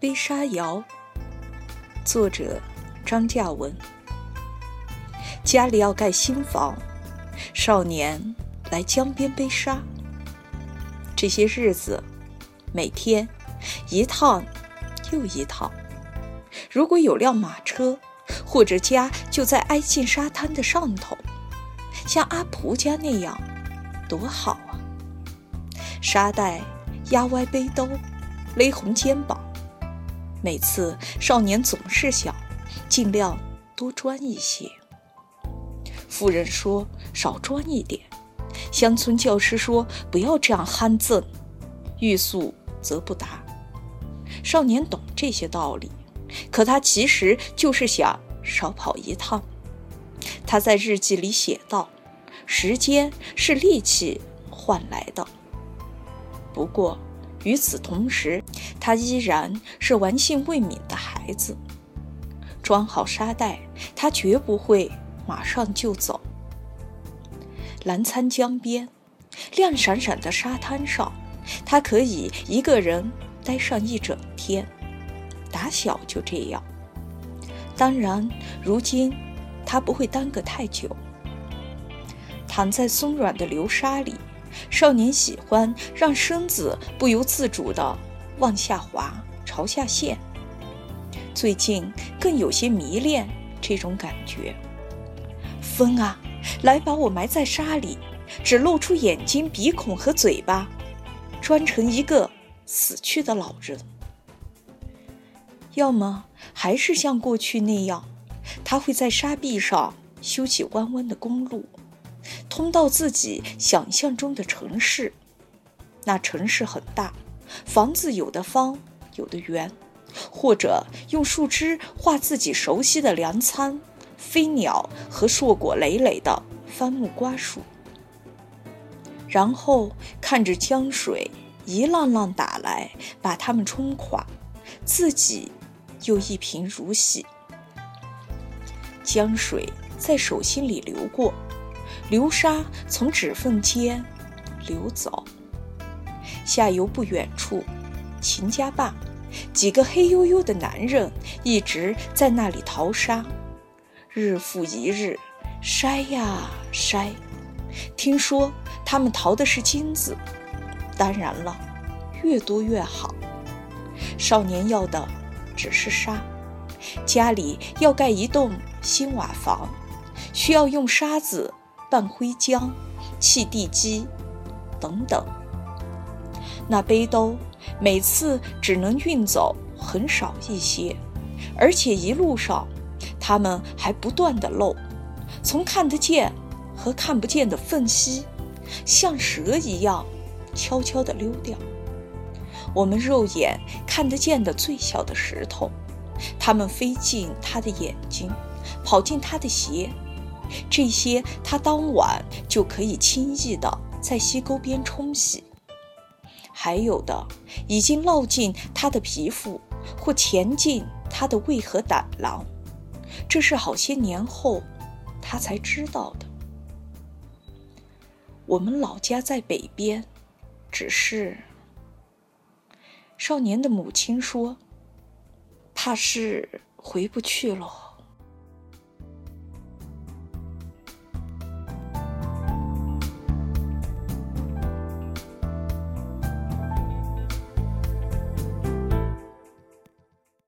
背沙谣，作者张嘉文。家里要盖新房，少年来江边背沙。这些日子，每天一趟又一趟。如果有辆马车，或者家就在挨近沙滩的上头，像阿蒲家那样，多好啊！沙袋压歪背兜，勒红肩膀。每次少年总是想尽量多钻一些。夫人说少钻一点，乡村教师说不要这样憨赠，欲速则不达。少年懂这些道理，可他其实就是想少跑一趟。他在日记里写道：“时间是力气换来的。”不过与此同时，他依然是玩性未泯的孩子。装好沙袋，他绝不会。马上就走。澜沧江边，亮闪闪的沙滩上，他可以一个人待上一整天。打小就这样。当然，如今他不会耽搁太久。躺在松软的流沙里，少年喜欢让身子不由自主地往下滑，朝下陷。最近更有些迷恋这种感觉。风啊，来把我埋在沙里，只露出眼睛、鼻孔和嘴巴，装成一个死去的老人。要么还是像过去那样，他会在沙壁上修起弯弯的公路，通到自己想象中的城市。那城市很大，房子有的方，有的圆，或者用树枝画自己熟悉的粮仓。飞鸟和硕果累累的番木瓜树，然后看着江水一浪浪打来，把它们冲垮，自己又一贫如洗。江水在手心里流过，流沙从指缝间流走。下游不远处，秦家坝，几个黑黝黝的男人一直在那里淘沙。日复一日，筛呀筛，听说他们淘的是金子。当然了，越多越好。少年要的只是沙，家里要盖一栋新瓦房，需要用沙子拌灰浆、砌地基等等。那背兜每次只能运走很少一些，而且一路上。他们还不断的漏，从看得见和看不见的缝隙，像蛇一样悄悄地溜掉。我们肉眼看得见的最小的石头，它们飞进他的眼睛，跑进他的鞋，这些他当晚就可以轻易地在溪沟边冲洗。还有的已经烙进他的皮肤，或潜进他的胃和胆囊。这是好些年后，他才知道的。我们老家在北边，只是少年的母亲说，怕是回不去了。